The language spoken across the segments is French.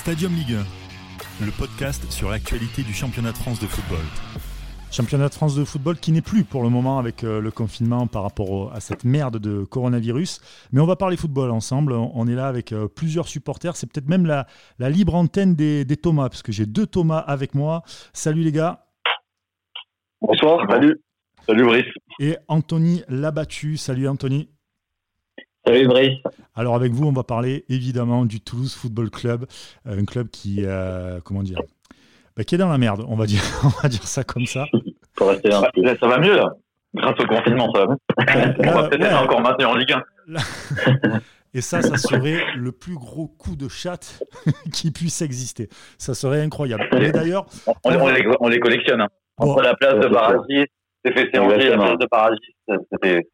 Stadium Ligue 1, le podcast sur l'actualité du championnat de France de football. Championnat de France de football qui n'est plus pour le moment avec euh, le confinement par rapport à cette merde de coronavirus. Mais on va parler football ensemble. On est là avec euh, plusieurs supporters. C'est peut-être même la, libre antenne des, Thomas, parce que j'ai deux Thomas avec moi. Salut les gars. Bonsoir, salut. Salut Brice. Et Anthony Labattu. Salut Anthony. Salut Brice. Alors avec vous, on va parler évidemment du Toulouse Football Club, euh, un club qui, comment dire, bah, qui est dans la merde, on va dire, on va dire ça comme ça. ça, va mieux là. Grâce au confinement, ça va mieux. on va peut-être encore maintenir en Ligue 1. Et ça, ça serait le plus gros coup de chat qui puisse exister. Ça serait incroyable. D'ailleurs, on, les, collectionne. Hein. Entre la place de Baragis, c'est fait la place de Baragis, c'était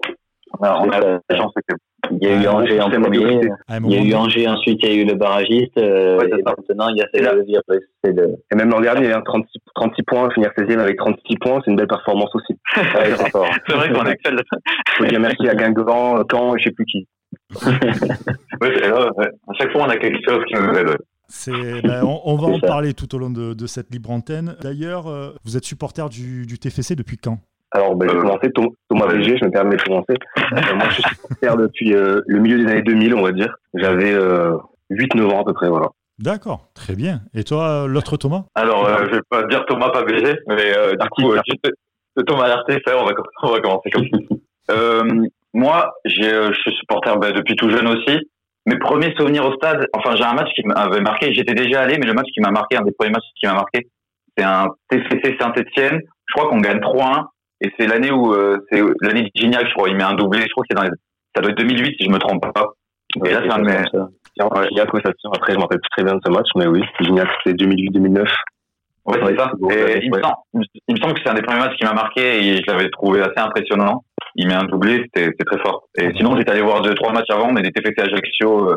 on a, la chance que il y a eu Angers en premier, il y a eu Angers, ensuite il y a eu le barragiste, euh, et maintenant il y a c'est le... Et même l'an dernier, hein, 36, 36 points, finir 16e avec 36 points, c'est une belle performance aussi. c'est vrai qu'on excelle. Il faut dire merci à Guingamp, Caen, je sais plus qui. ouais, À chaque fois, on a quelque chose qui nous aide. Ben, on, on, va en parler tout au long de, de cette libre antenne. D'ailleurs, euh, vous êtes supporter du, du TFC depuis quand? Alors, ben, j'ai commencé, Thomas VG, je me permets de commencer. Euh, moi, je suis supporter depuis euh, le milieu des années 2000, on va dire. J'avais 8-9 euh, ans à peu près, voilà. D'accord, très bien. Et toi, l'autre Thomas? Alors, je vais pas dire Thomas, pas VG, mais du coup, Thomas RT, on va, on va commencer comme ça. moi, je suis supporter ben, depuis tout jeune aussi. Mes premiers souvenirs au stade, enfin, j'ai un match qui m'avait marqué. J'étais déjà allé, mais le match qui m'a marqué, un des premiers matchs qui m'a marqué, c'est un TFC Saint-Etienne. Je crois qu'on gagne 3-1 et c'est l'année où euh, c'est l'année de Gignac, je crois. Il met un doublé. Je crois que c'est dans les... ça doit être 2008 si je me trompe pas. Et là, c'est un de mes. Gignac, oui, ça tient. Après, je me rappelle plus très bien de ce match, mais oui, Gignac, c'est 2008-2009. Ouais, c'est ça. Et il, me semble, il me semble que c'est un des premiers matchs qui m'a marqué et je l'avais trouvé assez impressionnant. Il met un doublé, c'était très fort. Et sinon, j'étais allé voir deux, trois matchs avant, mais des TFC Ajaccio, euh, 0-0,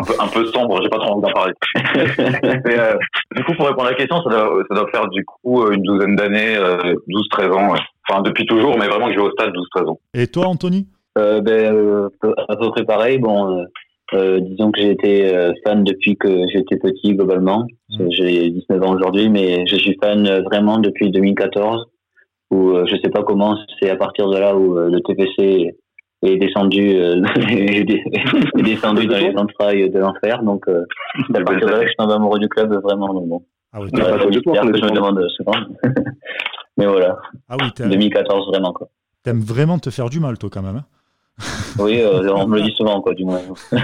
un peu, un peu sombre, j'ai pas trop envie d'en parler. euh, du coup, pour répondre à la question, ça doit, ça doit faire du coup euh, une douzaine d'années, euh, 12-13 ans. Enfin, depuis toujours, mais vraiment que je vais au stade 12-13 ans. Et toi, Anthony? Euh, ben, euh, À peu près pareil. Bon, euh, disons que j'ai été fan depuis que j'étais petit, globalement. Mmh. J'ai 19 ans aujourd'hui, mais je suis fan vraiment depuis 2014, où je sais pas comment, c'est à partir de là où le TPC est descendu, euh, descendu dans les entrailles de l'enfer. Donc, euh, c'est à partir de là je tombe amoureux du club, vraiment. Donc, bon. Ah oui, ouais, que je me demande souvent. Mais voilà. Ah oui, 2014, vraiment, quoi. T'aimes vraiment te faire du mal, toi, quand même. Hein oui, euh, on me le dit souvent, quoi, du moins. ah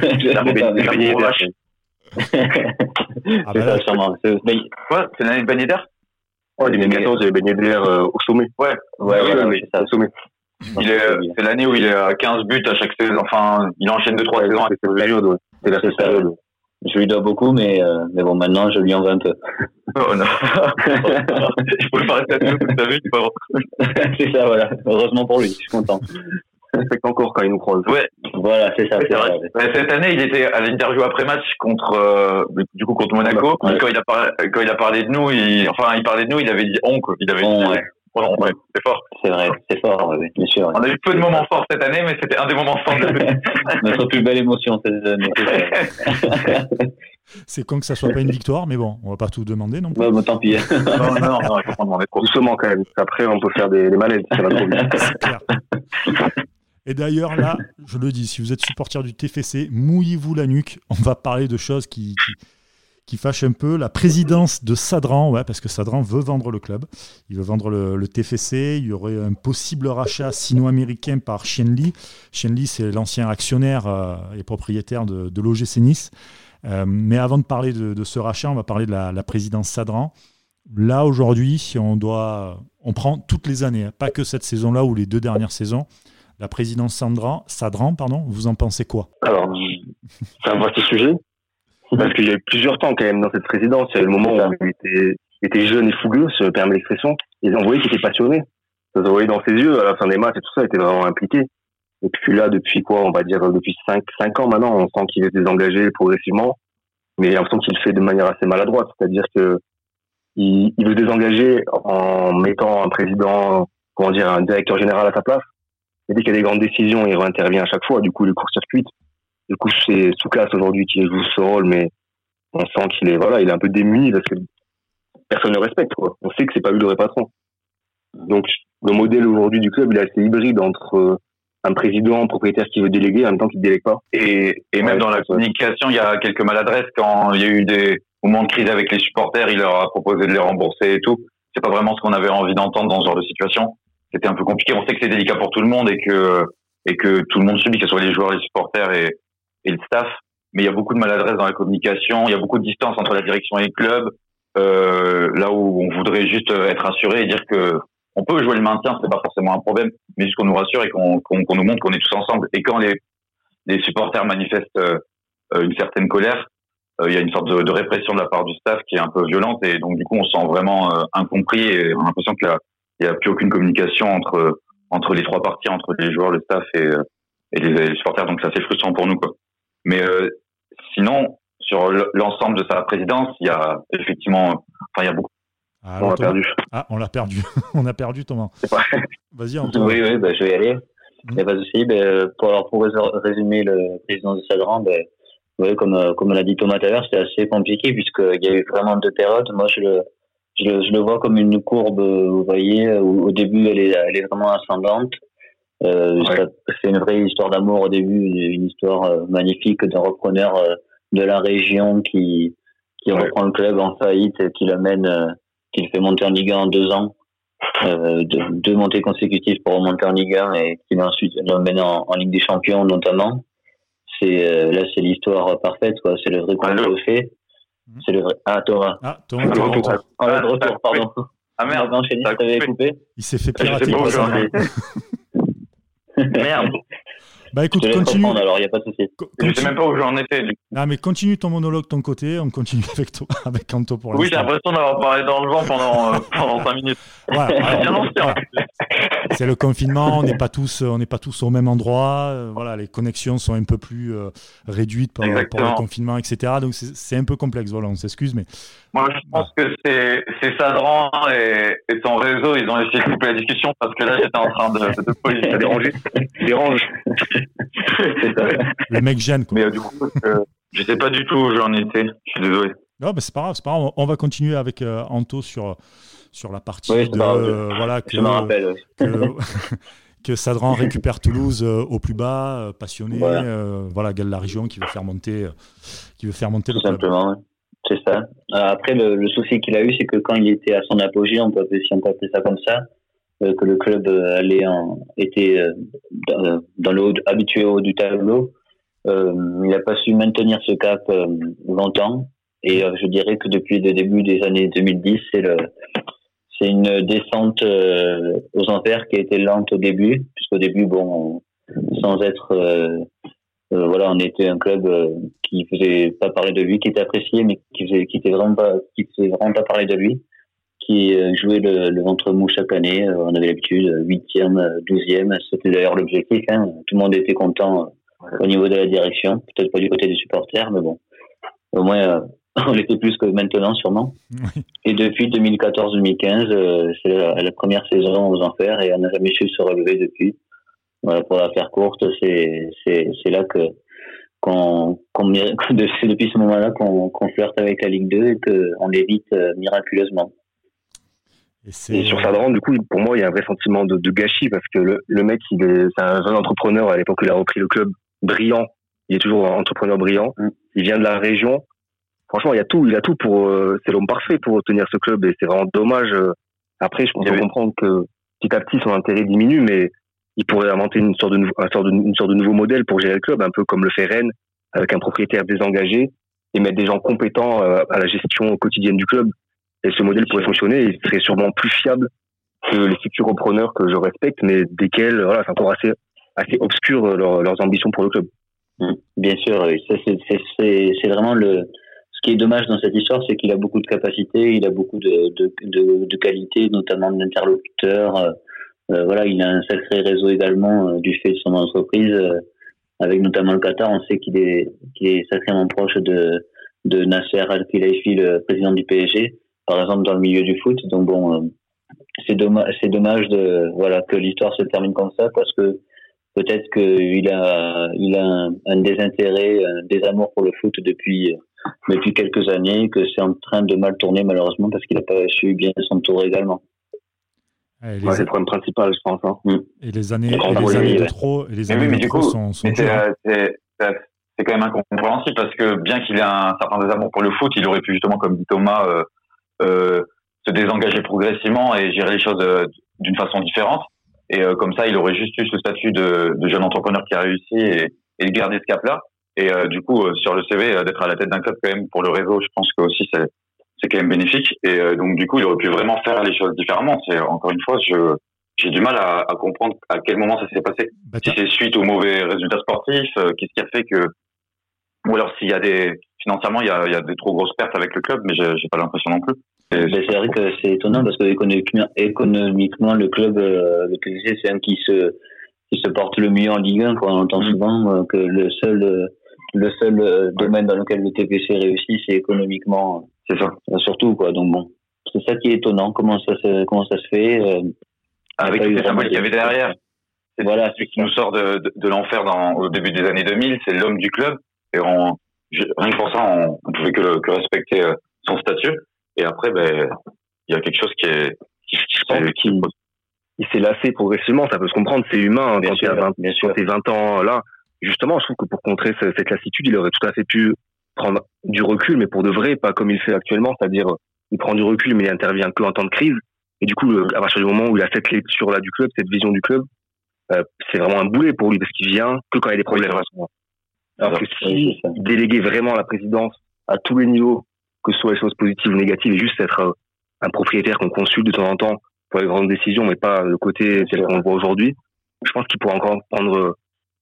bah là, sûrement. C'est l'année de Bagné d'air Ouais, 2014, j'avais Bagné d'air au sommet. Ouais, ouais, ouais, ouais, ça. au sommet. Il est, c'est l'année où il est à 15 buts à chaque saison. Enfin, il enchaîne 2-3 saisons. C'est la période, C'est la période. Je lui dois beaucoup, mais, euh, mais bon, maintenant, je lui en veux un peu. Oh non. je pouvais pas rester à toute sa vie, c'est ça, voilà. Heureusement pour lui, je suis content. C'est encore quand il nous croise. Ouais. Voilà, c'est ça. C'est vrai. Cette année, il était à l'interview après match contre, euh, du coup, contre Monaco. Quand il a parlé, quand il a parlé de nous, il, enfin, il parlait de nous, il avait dit oncle. Il avait dit, ouais c'est fort. C'est vrai, c'est fort, bien sûr. On a eu peu de moments forts cette année, mais c'était un des moments forts de. Notre plus belle émotion cette année. C'est con que ça soit pas une victoire, mais bon, on va pas tout demander non plus. Bah, bah, tant pis. non, non, non, il faut pas demander trop. Doucement quand même. Après, on peut faire des, des malaises. Ça va trop clair. Et d'ailleurs, là, je le dis, si vous êtes supporter du TFC, mouillez-vous la nuque. On va parler de choses qui, qui qui fâche un peu la présidence de Sadran, ouais, parce que Sadran veut vendre le club. Il veut vendre le, TFC. Il y aurait un possible rachat sino-américain par Shenli. Shenli, c'est l'ancien actionnaire euh, et propriétaire de, de l'OGC Nice. Euh, mais avant de parler de, ce rachat, on va parler de la, présidence Sadran. Là, aujourd'hui, si on doit. On prend toutes les années, hein, pas que cette saison-là ou les deux dernières saisons. La présidence Sadran, Sadran pardon, vous en pensez quoi? Alors, c'est un vaste sujet. Parce qu'il y a eu plusieurs temps quand même dans cette présidence. Il y a eu le moment où il était, il était jeune et fougueux, se permet l'expression. Et on voyait qu'il était passionné. Ça se voyait dans ses yeux à la fin des matchs et tout ça, il était vraiment impliqué. Et puis là, depuis quoi, on va dire depuis 5, 5 ans maintenant, on sent qu'il est désengagé progressivement. Mais a l'impression qu'il le fait de manière assez maladroite. C'est-à-dire que il, il veut désengager en mettant un président, comment dire, un directeur général à sa place. Et dès qu'il y a des grandes décisions, il intervient à chaque fois. Du coup, il court-circuite. Du coup, c'est Soukas aujourd'hui qui joue ce rôle, mais on sent qu'il est voilà, il est un peu démuni parce que personne ne le respecte. Quoi. On sait que c'est pas lui le vrai patron. Donc le modèle aujourd'hui du club, il est assez hybride entre un président, un propriétaire qui veut déléguer en même temps qu'il ne délègue pas. Et, et même dans la communication, il y a quelques maladresses quand il y a eu des moments de crise avec les supporters, il leur a proposé de les rembourser et tout. C'est pas vraiment ce qu'on avait envie d'entendre dans ce genre de situation. C'était un peu compliqué. On sait que c'est délicat pour tout le monde et que et que tout le monde subit, que ce soit les joueurs, les supporters et, et le staff. Mais il y a beaucoup de maladresses dans la communication. Il y a beaucoup de distance entre la direction et le club. Euh, là où on voudrait juste être assuré et dire que on peut jouer le maintien, c'est pas forcément un problème, mais juste qu'on nous rassure et qu'on nous montre qu'on est tous ensemble. Et quand les, les supporters manifestent euh, une certaine colère, euh, il y a une sorte de, de, répression de la part du staff qui est un peu violente et donc du coup on se sent vraiment euh, incompris et on a l'impression qu'il n'y a, plus aucune communication entre entre les trois parties, entre les joueurs, le staff et, et les, supporters. Donc c'est assez frustrant pour nous quoi. Mais sinon sur l'ensemble de sa présidence, il y a effectivement, enfin il y a beaucoup ah, on l'a perdu. Ah, on l'a perdu. on a perdu Thomas. Vas-y, Antoine. Oui, oui, bah, je vais y aller. Mmh. A pas de souci. Ben, pour, alors, pour résumer le président de Sadran, ben, oui, comme, euh, comme l'a dit Thomas tout à l'heure, c'était assez compliqué puisqu'il y a eu vraiment deux périodes. Moi, je le, je le, je le vois comme une courbe, vous voyez, où au début, elle est, elle est vraiment ascendante. Euh, C'est une vraie histoire d'amour au début, une histoire euh, magnifique d'un repreneur euh, de la région qui, qui reprend le club en faillite, qui l'amène qu'il fait monter en Ligue 1 en deux ans, euh, deux, montées consécutives pour remonter en Ligue 1 et qui ensuite l'emmène en, en, Ligue des Champions notamment. C'est euh, là c'est l'histoire parfaite quoi. C'est le vrai conte de fait. Mhm. C'est le vrai. Ah Thomas. Ah Thomas. Ah, retour. Ah, le retour, pardon. Ah merde. Enchaîné, coupé. coupé. Il s'est fait pirater. Merde. Bah écoute, continue. alors, il n'y a pas de souci. Je sais même pas où j'en étais. Ah, mais continue ton monologue de ton côté, on continue avec, toi, avec Anto pour l'instant. Oui, j'ai l'impression d'avoir parlé dans le vent pendant, euh, pendant 5 minutes. C'est le confinement, on n'est pas, tous, on pas tous au même endroit. Euh, voilà, les connexions sont un peu plus euh, réduites par, pour le confinement, etc. Donc c'est un peu complexe, voilà, on s'excuse. mais Moi, je pense que c'est Sadran et, et, son réseau, ils ont essayé de couper la discussion parce que là, j'étais en train de, de, de déranger. dérange. Le mec gêne. Quoi. Mais euh, du coup, euh, je sais pas du tout où j'en étais. Je suis désolé. Non, mais c'est pas grave, c'est pas grave. On va continuer avec euh, Anto sur, sur la partie de. voilà, que, que, que, Sadran récupère Toulouse au plus bas, passionné. Voilà, Galle la région qui veut faire monter, qui veut faire monter le Simplement, c'est ça. Après, le, souci qu'il a eu, c'est que quand il était à son apogée, on peut, si on peut appeler ça comme ça, euh, que le club euh, allait en, était euh, dans le haut, habitué au haut du tableau. il n'a pas su maintenir ce cap longtemps. Et je dirais que depuis le début des années 2010, c'est le, c'est une descente aux enfers qui a été lente au début, puisqu'au début, bon, sans être, euh, voilà, on était un club qui faisait pas parler de lui, qui était apprécié, mais qui faisait, qui était vraiment pas, qui faisait vraiment pas parler de lui qui euh, jouait le, ventre mou chaque année. Euh, on avait l'habitude, euh, huitième, douzième. C'était d'ailleurs l'objectif. Hein. Tout le monde était content au niveau de la direction. Peut-être pas du côté des supporters, mais bon. Au moins, on l'était plus que maintenant, sûrement. Et depuis 2014-2015, c'est la, première saison aux enfers et on n'a jamais su se relever depuis. Voilà, pour la faire courte, c'est là que qu'on, depuis ce moment-là qu'on, flirte avec la Ligue 2 et qu'on l'évite miraculeusement. Et, sur Sadran, du coup, pour moi, il y a un vrai sentiment de, gâchis parce que le, le mec, il est, c'est un jeune entrepreneur à l'époque où il a repris le club brillant. Il est toujours un entrepreneur brillant. Mm. Il vient de la région. Franchement, il y a tout, il a tout pour, euh, c'est l'homme parfait pour tenir ce club et c'est vraiment dommage. Après, je peux comprendre que petit à petit son intérêt diminue, mais il pourrait inventer une sorte de, un sorte de, une sorte de nouveau modèle pour gérer le club, un peu comme le fait Rennes, avec un propriétaire désengagé et mettre des gens compétents euh, à la gestion quotidienne du club. Et ce modèle pourrait fonctionner et serait sûrement plus fiable que les futurs repreneurs que je respecte, mais desquels voilà, c'est encore assez, assez obscur euh, leurs ambitions pour le club. Mmh. Bien sûr, c'est vraiment le. Ce qui est dommage dans cette histoire, c'est qu'il a beaucoup de capacités, il a beaucoup de, de, de, de qualités, notamment d'interlocuteurs. Euh, euh, voilà, il a un sacré réseau également du fait de son entreprise, avec notamment le Qatar. On sait qu'il est, qu'il est sacrément proche de, de Nasser Al-Khelaifi, le président du PSG par exemple dans le milieu du foot. Donc bon, euh, c'est dommage, c'est dommage de voilà que l'histoire se termine comme ça parce que peut-être qu'il a il a un, désintérêt, un désamour pour le foot depuis depuis quelques années, que c'est en train de mal tourner malheureusement parce qu'il n'a pas su bien s'entourer également. c'est le problème principal, je pense. Hein. Mm. Et les années, et les années de trop, et les années oui, de trop sont, sont hein. c'est quand même incompréhensible parce que bien qu'il ait un certain désamour pour le foot, il aurait pu justement, comme dit Thomas, euh, euh, se désengager progressivement et gérer les choses euh, d'une façon différente. Et euh, comme ça, il aurait juste eu ce statut de, de jeune entrepreneur qui a réussi et, et garder ce cap-là. Et euh, du coup, sur le CV, d'être à la tête d'un club quand même pour le réseau, je pense que aussi c'est c'est quand même bénéfique. Et donc du coup, il aurait pu vraiment faire les choses différemment. C'est encore une fois, je j'ai du mal à, à, comprendre à quel moment ça s'est passé. Bah, si c'est suite aux mauvais résultats sportifs, qu'est-ce qui a fait que ou alors s'il y a des financièrement il y a, il y a des trop grosses pertes avec le club, mais j'ai pas l'impression non plus. Ben, c'est vrai que c'est étonnant parce que économiquement, le club, euh, le PSC, c'est un qui se, qui se porte le mieux en Ligue 1. On entend mm. souvent euh, que le seul, euh, le seul domaine dans lequel le TPC réussit, c'est économiquement. C'est ça. Surtout, quoi. Donc bon, c'est ça qui est étonnant. Comment ça se, comment ça se fait Avec les symboles qu'il y avait derrière. C'est voilà, celui qui nous sort de, de, l'enfer au début des années 2000. C'est l'homme du club. Et on, rien que pour ça, on, on pouvait que, que respecter son statut. Et après, ben, il y a quelque chose qui est, qui, qui, il s'est lassé progressivement, ça peut se comprendre, c'est humain. Hein, quand tu as 20, bien sûr. 20 ans là, justement, je trouve que pour contrer cette lassitude, il aurait tout à fait pu prendre du recul, mais pour de vrai, pas comme il fait actuellement, c'est-à-dire il prend du recul, mais il intervient que en temps de crise. Et du coup, à partir du moment où il a cette lecture là du club, cette vision du club, euh, c'est vraiment un boulet pour lui parce qu'il vient que quand il y a des problèmes. Alors que si il déléguait vraiment la présidence à tous les niveaux que ce soit les choses positives ou négatives, et juste être euh, un propriétaire qu'on consulte de temps en temps pour les grandes décisions, mais pas le côté tel qu'on le voit aujourd'hui, je pense qu'il pourra encore prendre euh,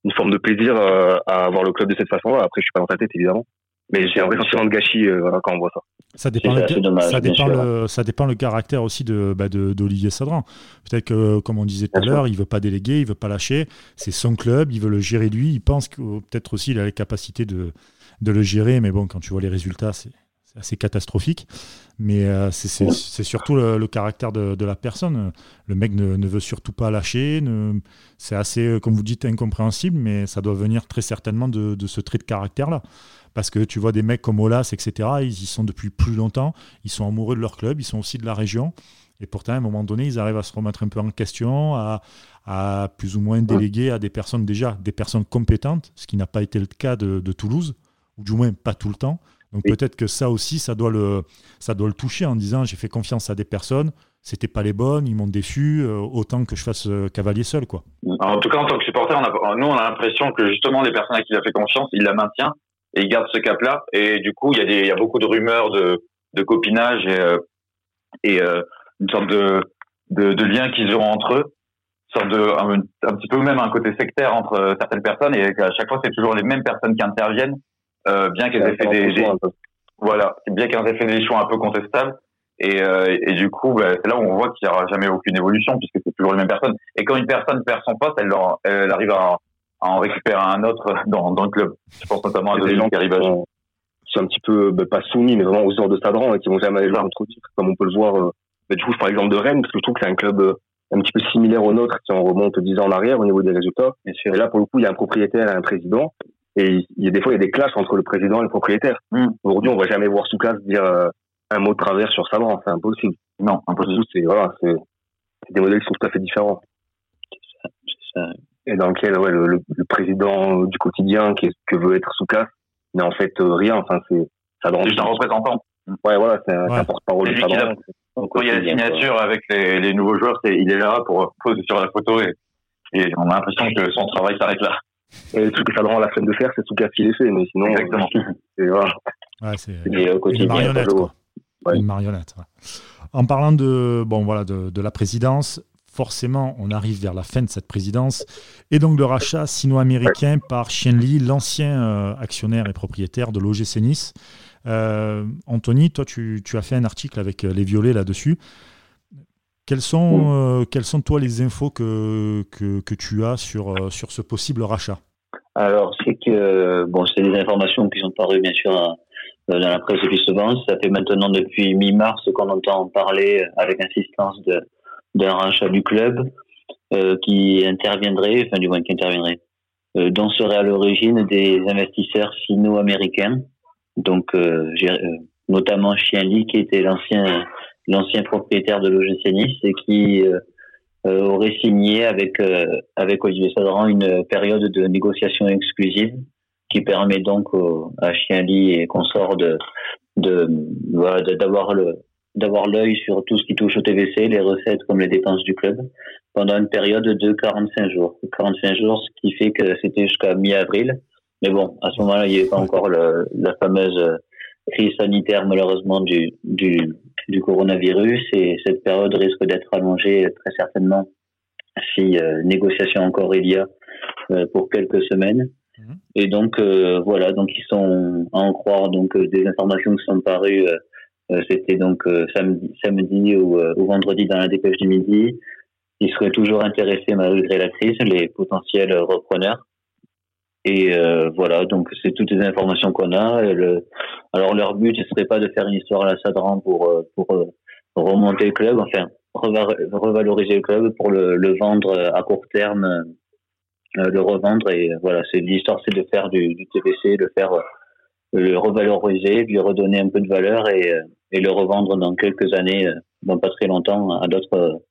une forme de plaisir euh, à avoir le club de cette façon-là. Après, je suis pas dans ta tête, évidemment. Mais j'ai un vrai sentiment de gâchis quand on voit ça. Ça dépend, le, ça, dépend le, ça dépend le caractère aussi de bah d'Olivier Sadran. Peut-être que, comme on disait tout à l'heure, il veut pas déléguer, il veut pas lâcher. C'est son club, il veut le gérer lui. Il pense que peut-être aussi il a les capacités de, de le gérer. Mais bon, quand tu vois les résultats, c'est assez catastrophique. Mais euh, c'est surtout le, caractère de, la personne. Le mec ne, veut surtout pas lâcher. C'est assez, euh, comme vous dites, incompréhensible, mais ça doit venir très certainement de, ce trait de caractère-là. Parce que tu vois des mecs comme Olas, etc., ils y sont depuis plus longtemps. Ils sont amoureux de leur club, ils sont aussi de la région. Et pourtant, à un moment donné, ils arrivent à se remettre un peu en question, à, à plus ou moins déléguer à des personnes déjà, des personnes compétentes, ce qui n'a pas été le cas de, de Toulouse, ou du moins pas tout le temps. Donc peut-être que ça aussi, ça doit le, ça doit le toucher en disant j'ai fait confiance à des personnes, c'était pas les bonnes, ils m'ont déçu, euh, autant que je fasse euh, cavalier seul, quoi. en tout cas, en tant que supporter, on a, nous, on a l'impression que justement les personnes à qui il a fait confiance, il la maintient et il garde ce cap-là. Et du coup, il y a des, il y a beaucoup de rumeurs de, de copinage et, euh, et une sorte de, de, de lien qu'ils auront entre eux sorte de un, un, petit peu même un côté sectaire entre certaines personnes et à chaque fois c'est toujours les mêmes personnes qui interviennent euh, bien qu'elles aient fait des, voilà, bien qu'elles aient fait des choix un peu contestables. Et, euh, et du coup, bah, c'est là où on voit qu'il n'y aura jamais aucune évolution puisque c'est toujours les mêmes personnes. Et quand une personne perd son poste, elle, elle arrive à, à, en récupérer un autre dans, dans le club. Je pense notamment à des gens qui arrivent à qui sont un petit peu bah, pas soumis, mais vraiment aux ordres de Sadran et qui vont jamais aller jouer trop titres, comme on peut le voir. Euh, bah, du coup, par exemple de Rennes, parce que je trouve que c'est un club euh, un petit peu similaire au nôtre si on remonte 10 ans en arrière au niveau des résultats. Et là, pour le coup, il y a un propriétaire et un président et il y a des fois, il y a des clashs entre le président et le propriétaire. Hmm. Aujourd'hui, on va jamais voir Soukas dire euh, un mot de travers sur Sabran. C'est impossible. Non, impossible. C'est voilà, c'est des modèles qui sont tout à fait différents. Ça, ça. Et dans lequel ouais, le, le, président du quotidien qui est, que veut être Soukas n'est en fait euh, rien. Enfin, c'est ça juste un représentant. Ouais, voilà, c'est un, un porte-parole. Quand il y a la signature avec les, les nouveaux joueurs, il est là pour poser sur la photo et, et on a l'impression que son travail s'arrête là. Et truc que ça le rend la flemme de faire, c'est tout cas qui est fait, mais sinon. Exactement. C'est voilà. ouais, c'est une marionnette, quoi. Ouais. Une marionnette. Ouais. En parlant de, bon, voilà, de, de, la présidence, forcément, on arrive vers la fin de cette présidence et donc le rachat sino-américain par Lee, l'ancien euh, actionnaire et propriétaire de l'OGC Nice. Euh, Anthony, toi, tu, tu, as fait un article avec euh, les violets là-dessus. Quelles sont, euh, quelles sont toi les infos que, que, que tu as sur, euh, sur ce possible rachat? Alors, c'est que bon, c'est des informations qui sont parues bien sûr dans la presse depuis souvent. Ça fait maintenant depuis mi-mars qu'on entend parler avec insistance d'un rachat du club euh, qui interviendrait, enfin du moins qui interviendrait, euh, dont serait à l'origine des investisseurs sino-américains. Donc notamment Chien-Lit qui était l'ancien l'ancien propriétaire de l'OGC Nice et qui aurait signé avec avec Olivier Sadran une période de négociation exclusive qui permet donc à Chien-Lit et consorts de de d'avoir le d'avoir l'œil sur tout ce qui touche au TVC, les recettes comme les dépenses du club, pendant une période de 45 jours. 45 jours, ce qui fait que c'était jusqu'à mi-avril. Mais bon, à ce moment-là, il n'y avait pas encore le, la fameuse crise sanitaire, malheureusement, du, du, du coronavirus. Et cette période risque d'être allongée très certainement si euh, négociation encore il y a euh, pour quelques semaines. Mhm. Et donc, euh, voilà, donc ils sont à en croire donc des informations qui sont parues euh, c'était donc euh, samedi, samedi ou, euh, ou, vendredi dans la dépêche du midi. Ils seraient toujours intéressés malgré la crise, les potentiels repreneurs. Et voilà, donc c'est toutes les informations qu'on a. Alors leur but, ce serait pas de faire une histoire à la Sadran pour pour remonter le club, enfin revaloriser le club pour le, le vendre à court terme, le revendre. Et voilà, c'est l'histoire, c'est de faire du, du TVC, de faire le revaloriser, lui redonner un peu de valeur et, euh, et le revendre dans quelques années, euh, dans pas très longtemps, à d'autres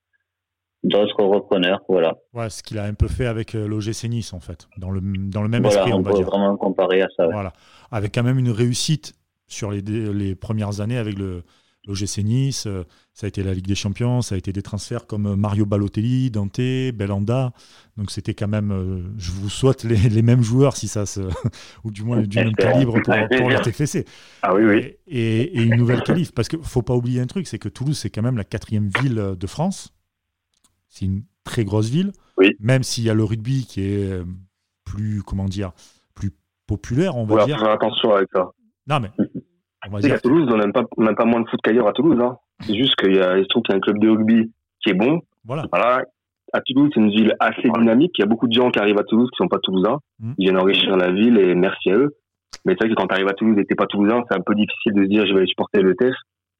d'autres repreneurs, voilà. Ouais, ce qu'il a un peu fait avec euh, l'OGC Nice en fait, dans le dans le même esprit, on, on va peut vraiment comparer à ça. Voilà, avec quand même une réussite sur les, les premières années avec le l'OGC Nice, euh, ça a été la Ligue des Champions, ça a été des transferts comme euh, Mario Balotelli, Dante, Belanda. Donc c'était quand même, euh, je vous souhaite les, mêmes joueurs si ça se, ou du moins du même calibre pour, pour le TFC. Ah oui, oui. Et, une nouvelle qualif, parce qu'il faut pas oublier un truc, c'est que Toulouse c'est quand même la quatrième ville de France. C'est une très grosse ville, oui. même s'il y a le rugby qui est plus, comment dire, plus populaire, on va dire. Faire attention avec ça. Non mais à Toulouse, on n'a pas, pas moins de foot qu'ailleurs à Toulouse. Hein. C'est juste qu'il y a, il se trouve qu'il y a un club de rugby qui est bon. Voilà. À Toulouse, c'est une ville assez dynamique. Il y a beaucoup de gens qui arrivent à Toulouse qui ne sont pas toulousains. Mm. Ils viennent enrichir la ville et merci à eux. Mais c'est vrai que quand tu arrives à Toulouse et que tu pas toulousain, c'est un peu difficile de se dire je vais aller supporter le TEF.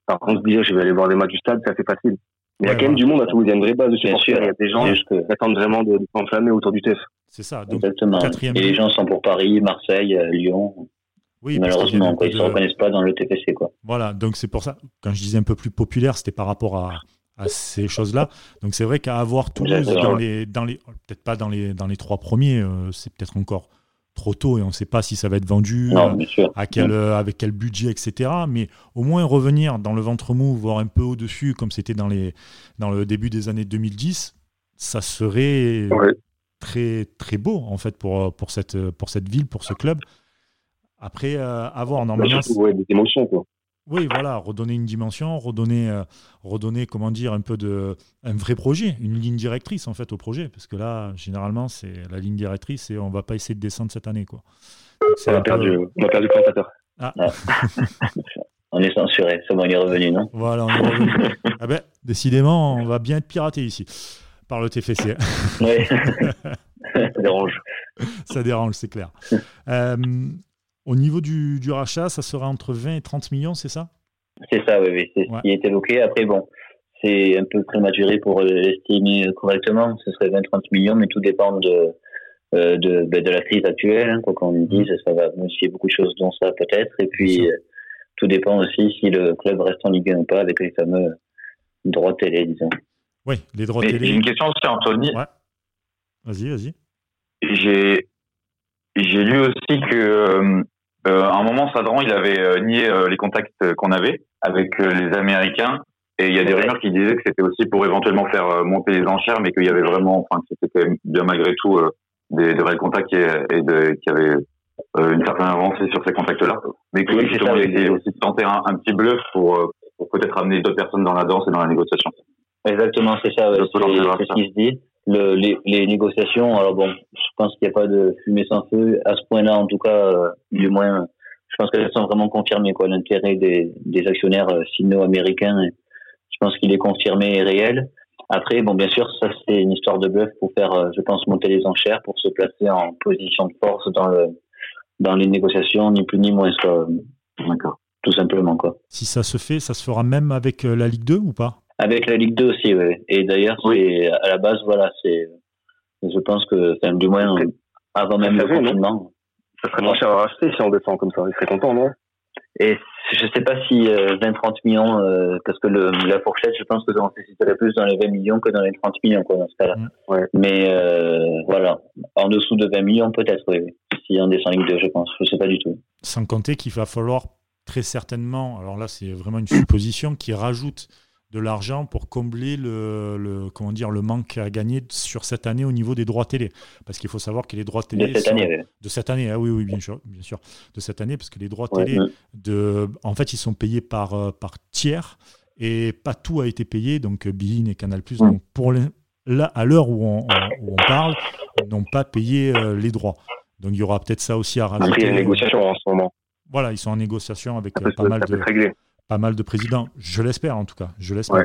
Par contre, se dire je vais aller voir des matchs du stade, c'est assez facile. Il y a quand même du monde à Toulouse. Il y a une vraie base de supporters. Il y a des gens qui attendent vraiment de, s'enflammer autour du TEF. C'est ça. Donc, Exactement. Et les gens sont pour Paris, Marseille, euh, Lyon. Oui, Malheureusement, ils ne se reconnaissent pas dans le TPC. Quoi. Voilà, donc c'est pour ça, quand je disais un peu plus populaire, c'était par rapport à, à ces choses-là. Donc c'est vrai qu'à avoir Toulouse dans les, dans les peut-être pas dans les, dans les trois premiers, euh, c'est peut-être encore trop tôt et on ne sait pas si ça va être vendu, euh, à quel, euh, avec quel budget, etc. Mais au moins revenir dans le ventre mou, voire un peu au-dessus, comme c'était dans, les, dans le début des années 2010, ça serait très, très beau en fait pour, pour, cette, pour cette ville, pour ce club. Après, euh, avoir normalement. Ouais, des émotions, quoi. Oui, voilà, redonner une dimension, redonner, euh, redonner, comment dire, un peu de, un vrai projet, une ligne directrice en fait au projet, parce que là, généralement, c'est la ligne directrice et on va pas essayer de descendre cette année, quoi. on, a perdu, on a perdu le présentateur. Ah. on est censuré, c'est bon, il est revenu, non? Voilà, on est revenu. ah ben, décidément, on va bien être piraté ici par le TFC. Oui. ça dérange. Ça dérange, c'est clair. Euh, au niveau du, du, rachat, ça sera entre 20 et 30 millions, c'est ça? C'est ça, oui, oui c'est ce qui est évoqué. Après, bon, c'est un peu prématuré pour l'estimer correctement. Ce serait 20-30 millions, mais tout dépend de, euh, de, ben, de, la crise actuelle. Hein, quoi qu'on dise, mm. ça va modifier beaucoup de choses, dont ça peut-être. Et puis, euh, tout dépend aussi si le club reste en Ligue 1 ou pas avec les fameux droits télé, disons. Oui, les droits télé. J'ai une question aussi, Anthony. Ouais. Vas-y, vas-y. J'ai j'ai lu aussi que euh, euh, à un moment, Sadran, il avait euh, nié euh, les contacts qu'on avait avec les Américains. Et il y a des rumeurs qui disaient que c'était aussi pour éventuellement faire monter les enchères, mais qu'il y avait vraiment, enfin, que c'était bien malgré tout des, des, vrais contacts et, et de, qu'il y avait une certaine avancée sur ces contacts-là. Mais que oui, justement, il aussi de tenter un, un, petit bluff pour, pour peut-être amener d'autres personnes dans la danse et dans la négociation. Exactement, c'est ça. Ouais. C'est ce qui se dit. Le, les, les, négociations, alors bon, je pense qu'il n'y a pas de fumée sans feu à ce point-là, en tout cas, euh, du moins, je pense qu'elles sont vraiment confirmées, quoi. L'intérêt des, des actionnaires euh, sino-américains, je pense qu'il est confirmé et réel. Après, bon, bien sûr, ça c'est une histoire de bluff pour faire, euh, je pense, monter les enchères, pour se placer en position de force dans le dans les négociations, ni plus ni moins. D'accord. Tout simplement, quoi. Si ça se fait, ça se fera même avec la Ligue 2 ou pas? Avec la Ligue 2 aussi, oui. Et d'ailleurs, c'est à la base, voilà, c'est. Je pense que, c'est du moins, avant même le confinement. Ça serait moins cher à racheter si on descend comme ça. Il serait content, non? Et je sais pas si 20-30 millions, parce que le, la fourchette, je pense que c'est plus dans les 20 millions que dans les 30 millions, quoi, dans ce cas-là. Mm. Mais voilà, en dessous de 20 millions, peut-être, oui. Si on descend en Ligue 2, je pense. Je sais pas du tout. Sans compter qu'il va falloir très certainement, alors là, c'est vraiment une supposition, qui rajoute de l'argent pour combler le, comment dire, le manque à gagner sur cette année au niveau des droits télé. Parce qu'il faut savoir que les droits télé. De cette année, De cette année, ah oui, oui, bien sûr, bien sûr. De cette année, parce que les droits télé, De, en fait, ils sont payés par, euh, par tiers et pas tout a été payé. Donc, Bein et Canal, donc pour là, à l'heure où on, on, parle, n'ont pas payé euh, les droits. Donc, il y aura peut-être ça aussi à rajouter. Il y a une négociation en ce moment. Voilà, ils sont en négociation avec euh, pas mal de pas mal de présidents. Je l'espère en tout cas, je l'espère.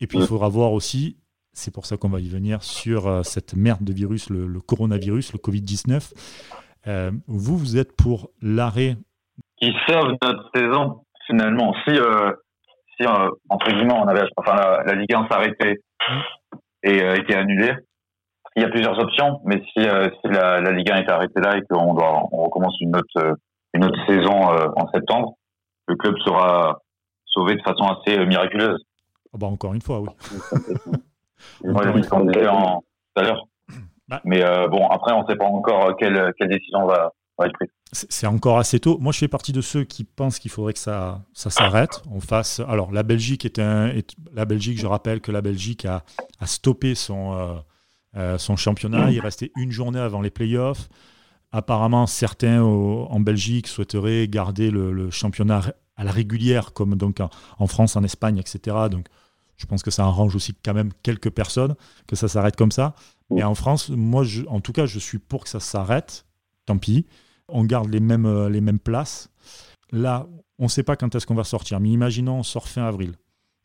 Et puis il faudra voir aussi, c'est pour ça qu'on va y venir, sur euh, cette merde de virus, le, coronavirus, le Covid-19. Euh, vous, vous êtes pour l'arrêt. Qui sauve notre saison, finalement. Si, euh, si entre guillemets, on avait, enfin, la, Ligue 1 s'arrêtait et était annulée, il y a plusieurs options, mais si, si la, la, Ligue 1 était arrêtée là et qu'on doit, on recommence une autre, une autre saison en septembre, le club sera sauvé de façon assez euh, miraculeuse. Oh bah encore une fois, oui. Moi, je tout à l'heure. Bah. Mais euh, bon, après, on ne sait pas encore euh, quelle, quelle décision va, va être prise. C'est encore assez tôt. Moi, je fais partie de ceux qui pensent qu'il faudrait que ça, ça s'arrête. On fasse. Alors, la Belgique est un. la Belgique, je rappelle que la Belgique a, a stoppé son, son championnat. Il restait une journée avant les playoffs. Apparemment, certains en Belgique souhaiteraient garder le, le championnat à la régulière, comme donc en, France, en Espagne, etc. Donc, je pense que ça arrange aussi quand même quelques personnes que ça s'arrête comme ça. Et en France, moi, je, en tout cas, je suis pour que ça s'arrête. Tant pis. On garde les mêmes, euh, les mêmes places. Là, on ne sait pas quand est-ce qu'on va sortir. Mais imaginons, on sort fin avril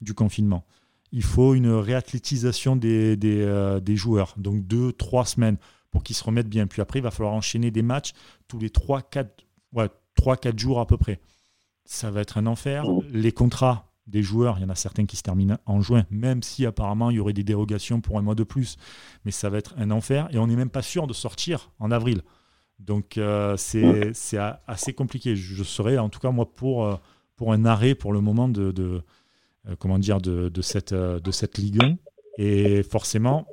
du confinement. Il faut une réathlétisation des, des, euh, des joueurs. Donc, deux, trois semaines pour qu'ils se remettent bien. Puis après, il va falloir enchaîner des matchs tous les trois, quatre, ouais, 3, 4 jours à peu près ça va être un enfer. Mmh. Les contrats des joueurs, il y en a certains qui se terminent en juin, même si apparemment il y aurait des dérogations pour un mois de plus. Mais ça va être un enfer et on n'est même pas sûr de sortir en avril. Donc euh, c'est assez compliqué. Je serais en tout cas moi pour, euh, pour un arrêt pour le moment de, de euh, comment dire de, de, cette, de cette Ligue 1. Et forcément,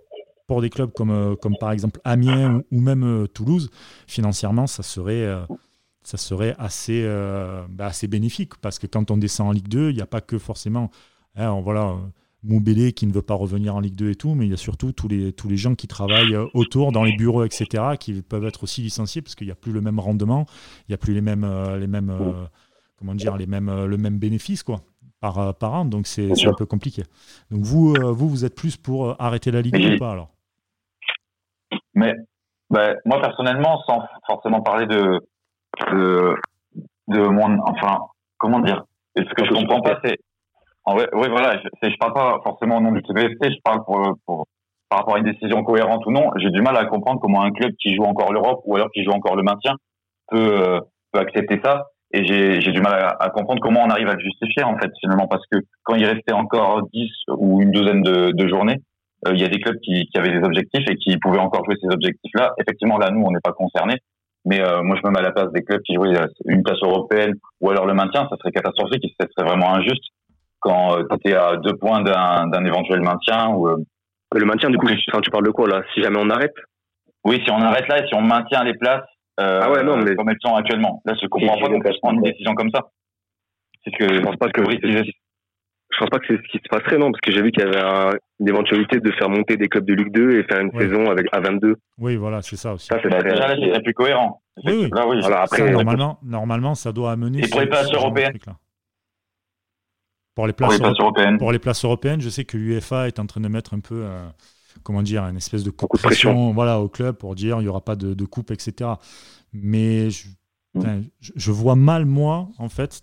pour des clubs comme, comme par exemple Amiens ou même Toulouse, financièrement, ça serait ça serait assez, euh, bah, assez bénéfique parce que quand on descend en Ligue 2, il n'y a pas que forcément hein, voilà, Moubélé qui ne veut pas revenir en Ligue 2 et tout, mais il y a surtout tous les, tous les gens qui travaillent euh, autour, dans les bureaux, etc., qui peuvent être aussi licenciés parce qu'il n'y a plus le même rendement, il n'y a plus les mêmes, euh, les mêmes, comment dire, les mêmes, le même bénéfice quoi, par, par an, donc c'est un peu compliqué. Donc vous, vous, vous êtes plus pour arrêter la Ligue ou pas alors? Mais bah, moi personnellement, sans forcément parler de, de, de mon, enfin, comment dire, et ce que je comprends pas, c'est, oui, voilà, je, je parle pas forcément au nom du TBFC, je parle pour, pour, par rapport à une décision cohérente ou non. J'ai du mal à comprendre comment un club qui joue encore l'Europe ou alors qui joue encore le maintien peut, euh, peut accepter ça. Et j'ai, j'ai du mal à, à, comprendre comment on arrive à le justifier, en fait, finalement, parce que quand il restait encore 10 ou une douzaine de, de journées, euh, il y a des clubs qui, qui avaient des objectifs et qui pouvaient encore jouer ces objectifs-là. Effectivement, là, nous, on n'est pas concernés. Mais euh, moi, je me mets à la place des clubs qui jouent une place européenne ou alors le maintien. Ça serait catastrophique et ça serait vraiment injuste quand euh, tu étais à deux points d'un éventuel maintien. Ou, euh, le maintien, du coup, tu parles de quoi là Si jamais on arrête? Oui, si on arrête là et si on maintient les places ah ouais, non, mais... comme elles sont actuellement. Là, je comprends pas qu'on puisse prendre une décision comme ça. C'est que je pense pas que je pense pas que c'est ce qui se passerait, non, parce que j'ai vu qu'il y avait un, une éventualité de faire monter des clubs de Ligue 2 et faire une saison avec à 22. Oui, voilà, c'est ça aussi. Ça, c'est bah, déjà là, c'est plus cohérent. Oui, oui. après, normalement, normalement, ça doit amener. Et pour les places européennes. Pour les places, européennes. Pour les places européennes, je sais que l'UEFA est en train de mettre un peu, euh, comment dire, une espèce de coup de pression, voilà, au club pour dire il n'y aura pas de, de, coupe, etc. Mais je, mm. je vois mal, moi, en fait,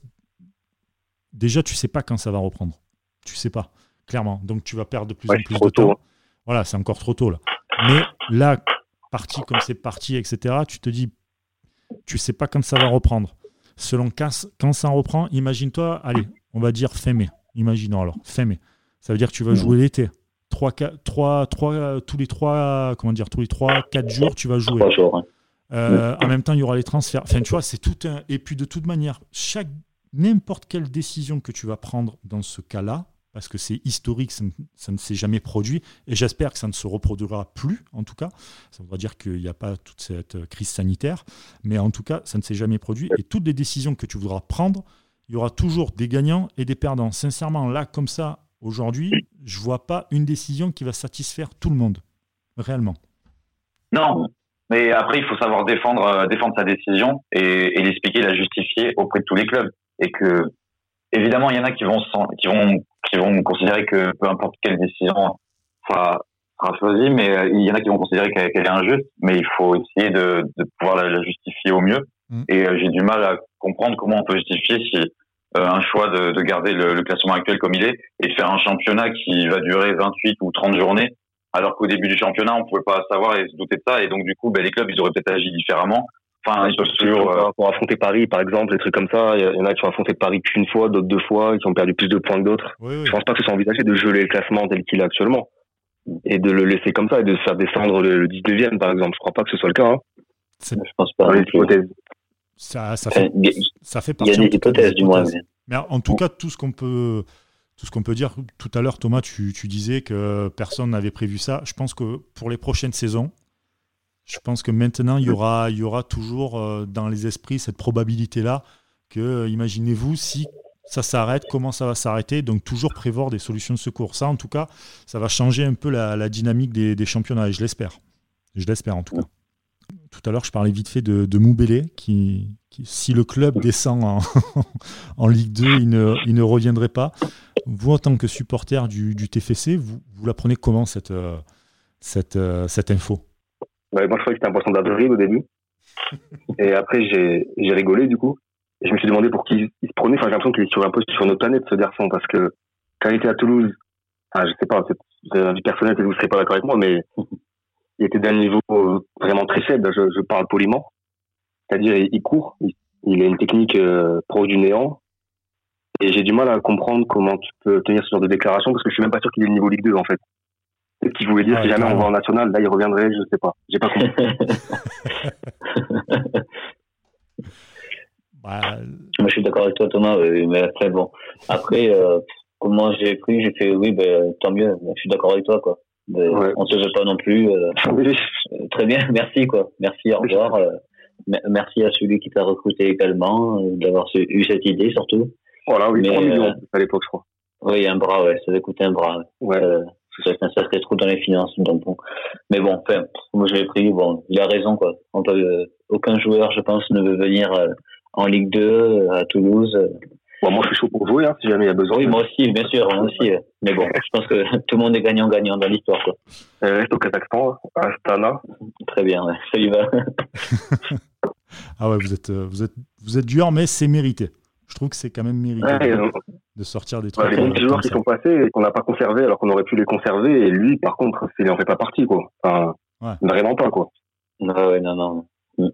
déjà, tu sais pas quand ça va reprendre. Tu sais pas, clairement. Donc, tu vas perdre de plus en plus de temps. Hein. Voilà, c'est encore trop tôt là. Mais là, parti comme c'est parti, etc., tu te dis, tu sais pas quand ça va reprendre. Selon quand, quand ça reprend, imagine-toi, allez, on va dire fin mai. Imaginons alors, fin mai. Ça veut dire que tu vas jouer l'été. Trois, trois, trois, tous les trois, comment dire, tous les trois, quatre jours, tu vas jouer. Euh, en même temps, il y aura les transferts. Enfin, tu vois, c'est tout un. Et puis, de toute manière, chaque n'importe quelle décision que tu vas prendre dans ce cas-là, parce que c'est historique, ça ne, s'est jamais produit, et j'espère que ça ne se reproduira plus, en tout cas. Ça voudra dire qu'il n'y a pas toute cette crise sanitaire, mais en tout cas, ça ne s'est jamais produit, et toutes les décisions que tu voudras prendre, il y aura toujours des gagnants et des perdants. Sincèrement, là, comme ça, aujourd'hui, je ne vois pas une décision qui va satisfaire tout le monde, réellement. Non, mais après, il faut savoir défendre, euh, sa décision et, et l'expliquer, la justifier auprès de tous les clubs. Et que, évidemment, il y en a qui vont, qui vont, qui vont considérer que peu importe quelle décision sera, sera choisie, mais euh, il y en a qui vont considérer qu'elle est injuste. Mais il faut essayer de, de pouvoir la, justifier au mieux. Mm. Et euh, j'ai du mal à comprendre comment on peut justifier si un choix de, de garder le, le, classement actuel comme il est et de faire un championnat qui va durer 28 ou 30 journées alors qu'au début du championnat, on pouvait pas savoir et se douter de ça. Et donc, du coup, ben, les clubs, ils auraient peut-être agi différemment. Enfin, toujours euh... pour affronter Paris, par exemple, des trucs comme ça. Il y en a qui ont affronté Paris qu'une fois, d'autres deux fois, qui ont perdu plus de points que d'autres. Oui, oui. Je pense pas que ce soit envisagé de geler le classement tel qu'il est actuellement et de le laisser comme ça et de faire descendre le, 19e, par exemple. Je crois pas que ce soit le cas. Hein. Je pense pas. Ça, ça, fait, ça fait partie. Il y a des hypothèses, du moins. Mais en tout cas, tout ce qu'on peut tout ce qu'on peut dire. Tout à l'heure, Thomas, tu, disais que personne n'avait prévu ça. Je pense que pour les prochaines saisons, je pense que maintenant, il y aura, il y aura toujours euh, dans les esprits cette probabilité-là que, euh, imaginez-vous, si ça s'arrête, comment ça va s'arrêter. Donc, toujours prévoir des solutions de secours. Ça, en tout cas, ça va changer un peu la, dynamique des, championnats, et je l'espère. Je l'espère, en tout cas. Tout à l'heure, je parlais vite fait de, de Moubélé, qui, si le club descend en, Ligue 2, il ne, reviendrait pas. Vous, en tant que supporter du, TFC, vous, la prenez comment cette, euh, cette info? Bah, Moi, je croyais que c'était un poisson d'avril au début. Et après, j'ai rigolé du coup. Et je me suis demandé pour qui il se prenait. Enfin, j'ai l'impression qu'il est sur un poste sur notre planète, ce garçon, parce que quand il était à Toulouse, enfin, je sais pas, c'est du personnel, vous ne serez pas d'accord avec moi, mais il était d'un niveau vraiment très faible. Je, je parle poliment. C'est-à-dire, il, court, il, a une technique euh, pro du néant. Et j'ai du mal à comprendre comment tu peux tenir ce genre de déclaration parce que je suis même pas sûr qu'il ait le niveau Ligue 2 en fait. Ce qu'il voulait dire, si jamais on va en national, là il reviendrait, je sais pas. J'ai pas compris. Bah, Moi je suis d'accord avec toi Thomas, mais après bon. Après, euh, comment j'ai pris, j'ai fait oui, ben, tant mieux, je suis d'accord avec toi quoi. Ben, on ne se veut pas non plus. Euh, très bien, merci quoi. Merci, au revoir. merci à celui qui t'a recruté également, d'avoir eu cette idée surtout. Voilà, oui, 3 millions euh, à l'époque, je crois. Oui, un bras, ouais, ça va coûter un bras. Ouais. Euh, ça, ça serait trop dans les finances. Donc bon. Mais bon, enfin, moi je l'ai pris, bon, il a raison, quoi. On peut, euh, aucun joueur, je pense, ne veut venir en Ligue 2 à Toulouse. Bon, moi, je suis chaud pour jouer, hein, si jamais il y a besoin. Oui, moi aussi, bien sûr, moi aussi. Mais bon, je pense que tout le monde est gagnant-gagnant dans l'histoire. Quoi. reste au Kazakhstan, à Astana. Très bien, ouais, ça y va. ah ouais, vous êtes, vous êtes, vous êtes dur, mais c'est mérité je trouve que c'est quand même mérité de, sortir des trucs. il y a des joueurs qui sont passés et qu'on n'a pas conservé alors qu'on aurait pu les conserver. Et lui, par contre, il n'en fait pas partie, quoi. Enfin, Vraiment pas, quoi. Non, ouais, non, non. Mm.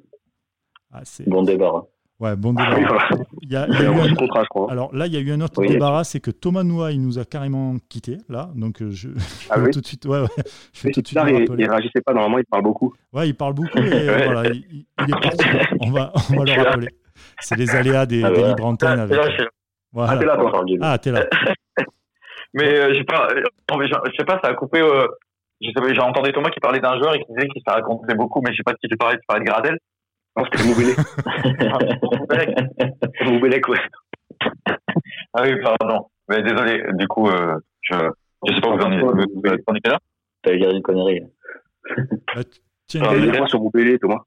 Ah, bon débarras. Ouais, bon débarras. il y a, un... contrat, je crois. Alors là, il y a eu un autre débarras, c'est que Thomas Noah, il nous a carrément quitté là, donc euh, je, ah, oui tout de suite. Ouais, ouais. Je fais tout de suite. Il, il réagissait pas normalement, il parle beaucoup. Ouais, il parle beaucoup et voilà, il, il, est parti. On va, on va le rappeler. C'est les aléas des, ah, libres antennes. Avec... Voilà. Ah, t'es là, toi. Ah, t'es là. mais euh, j'ai pas, je sais pas, ça a coupé. Euh, j'ai entendu Thomas qui parlait d'un joueur et qui disait qu'il s'est raconté beaucoup, mais je sais pas de qui tu parlais. Tu parlais de Gradel Non, c'était Moubelec. Moubelec, ouais. Ah oui, pardon. Mais désolé, du coup, euh, je, je sais pas où vous en êtes. Vous en êtes là? T'allais dire une connerie. Bah, tiens, ah, sur Moubelec, Thomas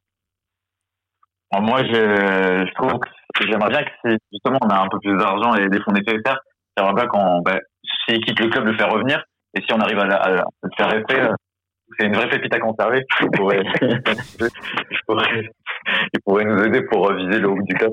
moi, je, je trouve que j'aimerais bien que c'est, justement, on a un peu plus d'argent et des fonds nécessaires. J'aimerais bien qu'on, ben, s'il quitte le club, le faire revenir. Et si on arrive à, à, le faire rester, euh, c'est une vraie pépite à conserver. Il pourrait, pourrais, il pourrait nous aider pour viser le haut du club.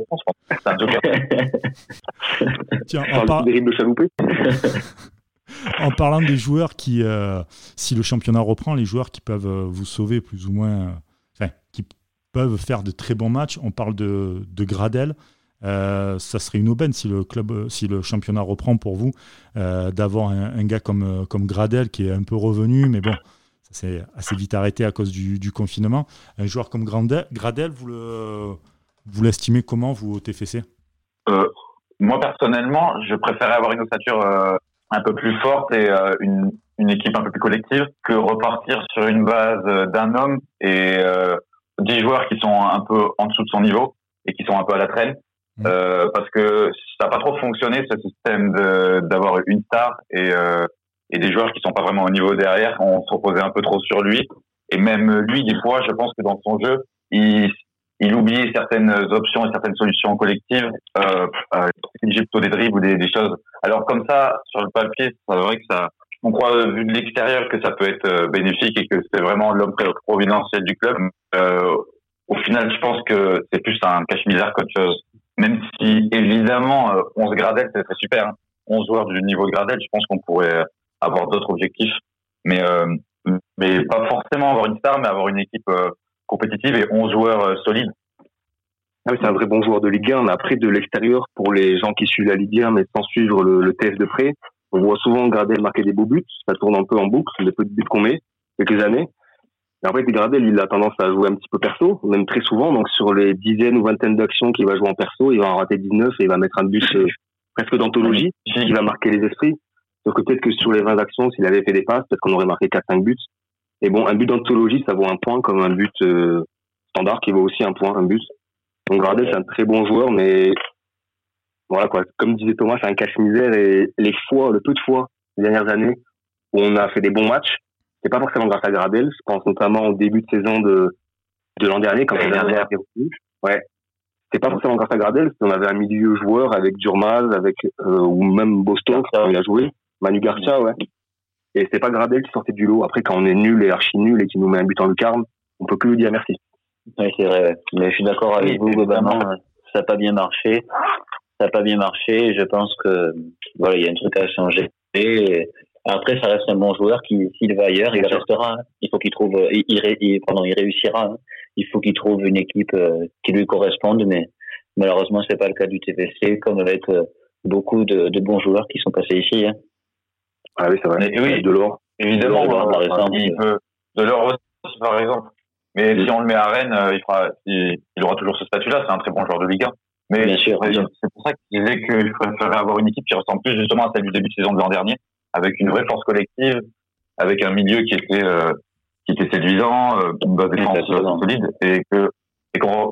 C'est un joker. Tiens, en, par... en parlant des joueurs qui, euh, si le championnat reprend, les joueurs qui peuvent euh, vous sauver plus ou moins, enfin, qui peuvent faire de très bons matchs. On parle de, de Gradel. Euh, ça serait une aubaine si le club, si le championnat reprend pour vous, euh, d'avoir un, gars comme, comme Gradel qui est un peu revenu, mais bon, ça s'est assez vite arrêté à cause du, confinement. Un joueur comme Gradel, Gradel vous le, vous l'estimez comment vous au TFC euh, moi personnellement, je préférais avoir une ossature un peu plus forte et une, une équipe un peu plus collective que repartir sur une base d'un homme et dix joueurs qui sont un peu en dessous de son niveau et qui sont un peu à la traîne. Mmh. Euh, parce que ça n'a pas trop fonctionné ce système d'avoir une star et, euh, et des joueurs qui sont pas vraiment au niveau derrière. On se reposait un peu trop sur lui et même lui des fois, je pense que dans son jeu, il, il oubliait certaines options et certaines solutions collectives. Euh, euh, plutôt des dribbles ou des, des, choses. Alors comme ça, sur le papier, c'est vrai que ça, on croit vu de l'extérieur que ça peut être euh, bénéfique et que c'est vraiment l'homme providentiel du club. Euh, au final, je pense que c'est plus un cache-misère qu'autre chose. Même si, évidemment, 11 euh, Gradel, c'est très super. Hein. 11 joueurs du niveau de Gradel, je pense qu'on pourrait avoir d'autres objectifs. Mais, euh, mais pas forcément avoir une star, mais avoir une équipe euh, compétitive et 11 joueurs solides. Ah oui, c'est un vrai bon joueur de Ligue 1. Mais après, de l'extérieur, pour les gens qui suivent la Ligue 1, mais sans suivre le, le TF de près, on voit souvent Gradel marquer des beaux buts. Ça tourne un peu en boucle, les petits buts qu'on met, quelques années. Et après, Gradel, il a tendance à jouer un petit peu perso, même très souvent. Donc, sur les dizaines ou vingtaines d'actions qu'il va jouer en perso, il va en rater 19 et il va mettre un but euh, presque d'anthologie qui va marquer les esprits. Donc, peut-être que sur les 20 actions, s'il avait fait des passes, peut-être qu'on aurait marqué 4-5 buts. Et bon, un but d'anthologie, ça vaut un point comme un but euh, standard qui vaut aussi un point, un but. Donc, Gradel, c'est un très bon joueur, mais voilà quoi. Comme disait Thomas, c'est un cache-misère et les fois, le peu de fois, les dernières années, où on a fait des bons matchs, c'est pas forcément grâce à Gradel. Je pense notamment au début de saison de, de l'an dernier, quand on avait Ouais. C'est pas forcément grâce à Gradel, on avait un milieu joueur avec Durmaz, avec, euh, ou même Boston, quand il a joué. Manu Garcia, ouais. Et c'est pas Gradel qui sortait du lot. Après, quand on est nul et archi nul et qu'il nous met un but en lucarne, on peut que lui dire merci. Oui, c'est vrai. Mais je suis d'accord avec vous, globalement. Ça n'a pas bien marché. Ça n'a pas bien marché. Je pense que, voilà, il y a un truc à changer. Et après, ça reste un bon joueur qui, s'il va ailleurs, il restera. Hein. Il faut qu'il trouve, il, il, pardon, il réussira. Hein. Il faut qu'il trouve une équipe euh, qui lui corresponde, mais malheureusement, c'est pas le cas du TVC, comme avec euh, beaucoup de, de, bons joueurs qui sont passés ici. Hein. Ah oui, c'est vrai. oui, de l'or. Évidemment, par exemple, il peut, de l'or aussi, par exemple. Mais si on le met à Rennes, euh, il, fera, il, il aura toujours ce statut-là. C'est un très bon joueur de Ligue 1. Mais c'est pour ça que je disais que je avoir une équipe qui ressemble plus justement à celle du début de saison de l'an dernier, avec une vraie force collective, avec un milieu qui était euh, qui était séduisant, euh, une base défense solide, et que et qu'on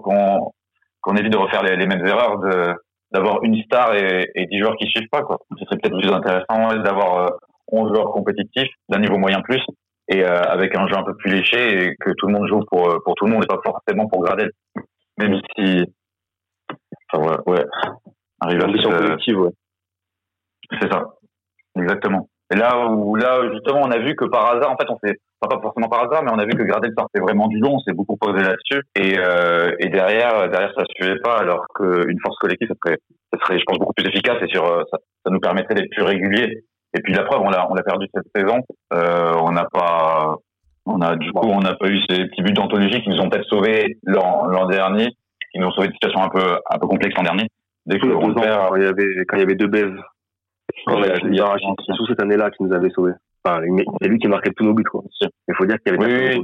qu'on évite de refaire les, les mêmes erreurs de d'avoir une star et, et 10 joueurs qui suivent pas quoi. Ce serait peut-être plus intéressant d'avoir euh, 11 joueurs compétitifs d'un niveau moyen plus et euh, avec un jeu un peu plus léché et que tout le monde joue pour euh, pour tout le monde et pas forcément pour Gradel. Même si enfin ouais, ouais. Arrive à collective, ouais. C'est ça. Exactement. Et là où là justement on a vu que par hasard, en fait, on s'est pas forcément par hasard, mais on a vu que Gradel sortait vraiment du long. On s'est beaucoup posé là-dessus. Et, euh, et derrière, derrière ça suivait pas, alors qu'une force collective, ça serait, ça serait, je pense, beaucoup plus efficace et sur, euh, ça, ça nous permettrait d'être plus réguliers. Et puis la preuve, on l'a, on l'a perdu cette saison. Euh, on n'a pas, on a du coup, on n'a pas eu ces petits buts d'anthologie qui nous ont peut-être sauvés l'an, l'an dernier, qui nous ont sauvé une situation un peu, un peu complexe l'an dernier. Dès que on perd, il y avait, quand il y avait deux sous cette année-là qui nous avait sauvés. Enfin, c'est lui qui marquait tous nos buts, quoi. Il faut dire qu'il y avait oui,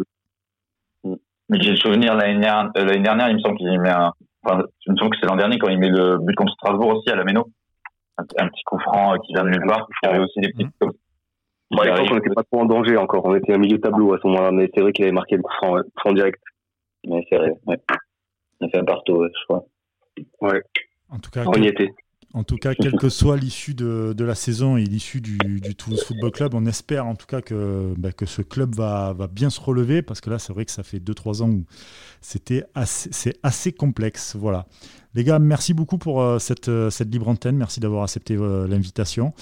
oui. Mais j'ai le souvenir l'année dernière, euh, l'année dernière, il me semble qu'il met un, enfin, il me semble que c'est l'an dernier quand il met le but contre Strasbourg aussi à la Méno. Un, un petit coup franc euh, qui vient de nulle part. Il y avait aussi des petits comme Bon, à l'époque, on n'était pas trop en danger encore. On était un milieu tableau à ce moment-là, mais c'est vrai qu'il avait marqué le coup franc, ouais, franc direct. Ouais, c'est vrai, ouais. On a fait un partout, je crois. Ouais. En tout cas, on y était. En tout cas, quelle que soit l'issue de, de, la saison et l'issue du, du, Toulouse Football Club, on espère en tout cas que, bah, que ce club va, va, bien se relever parce que là, c'est vrai que ça fait 2-3 ans où c'était assez, c'est assez complexe. Voilà. Les gars, merci beaucoup pour euh, cette, euh, cette libre antenne. Merci d'avoir accepté euh, l'invitation.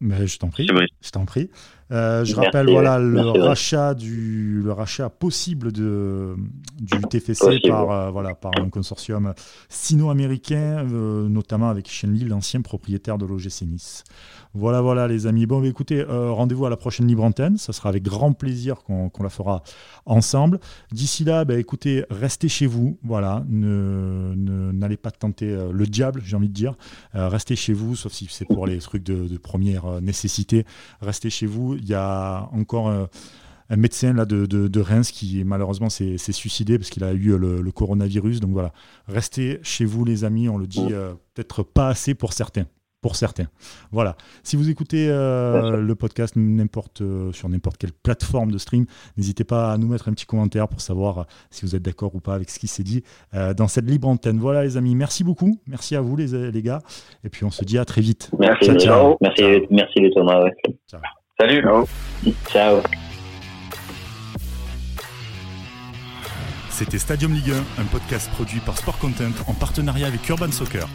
Mais je t'en prie. Je t'en prie. Je rappelle voilà le rachat du le rachat possible de du TFC par voilà par un consortium sino-américain, notamment avec Shenli, l'ancien propriétaire de l'OGC Nice. Voilà, voilà, les amis. Bon, bah, écoutez, euh, rendez-vous à la prochaine Libre Antenne. Ça sera avec grand plaisir qu'on la fera ensemble. D'ici là, bah, écoutez, restez chez vous. Voilà, n'allez pas tenter euh, le diable, j'ai envie de dire. Euh, restez chez vous, sauf si c'est pour les trucs de, première nécessité. Restez chez vous. Il y a encore un médecin là, de, de, Reims qui malheureusement s'est suicidé parce qu'il a eu le, coronavirus. Donc voilà, restez chez vous les amis, on le dit peut-être pas assez pour certains pour certains. Voilà. Si vous écoutez euh, le podcast n'importe euh, sur n'importe quelle plateforme de stream, n'hésitez pas à nous mettre un petit commentaire pour savoir euh, si vous êtes d'accord ou pas avec ce qui s'est dit dans cette libre antenne. Voilà les amis, merci beaucoup. Merci à vous les, les gars. Et puis on se dit à très vite. Merci, ciao, Merci, merci les Thomas. Salut. Ciao. C'était Stadium Ligue 1, un podcast produit par Sport Content en partenariat avec Urban Soccer.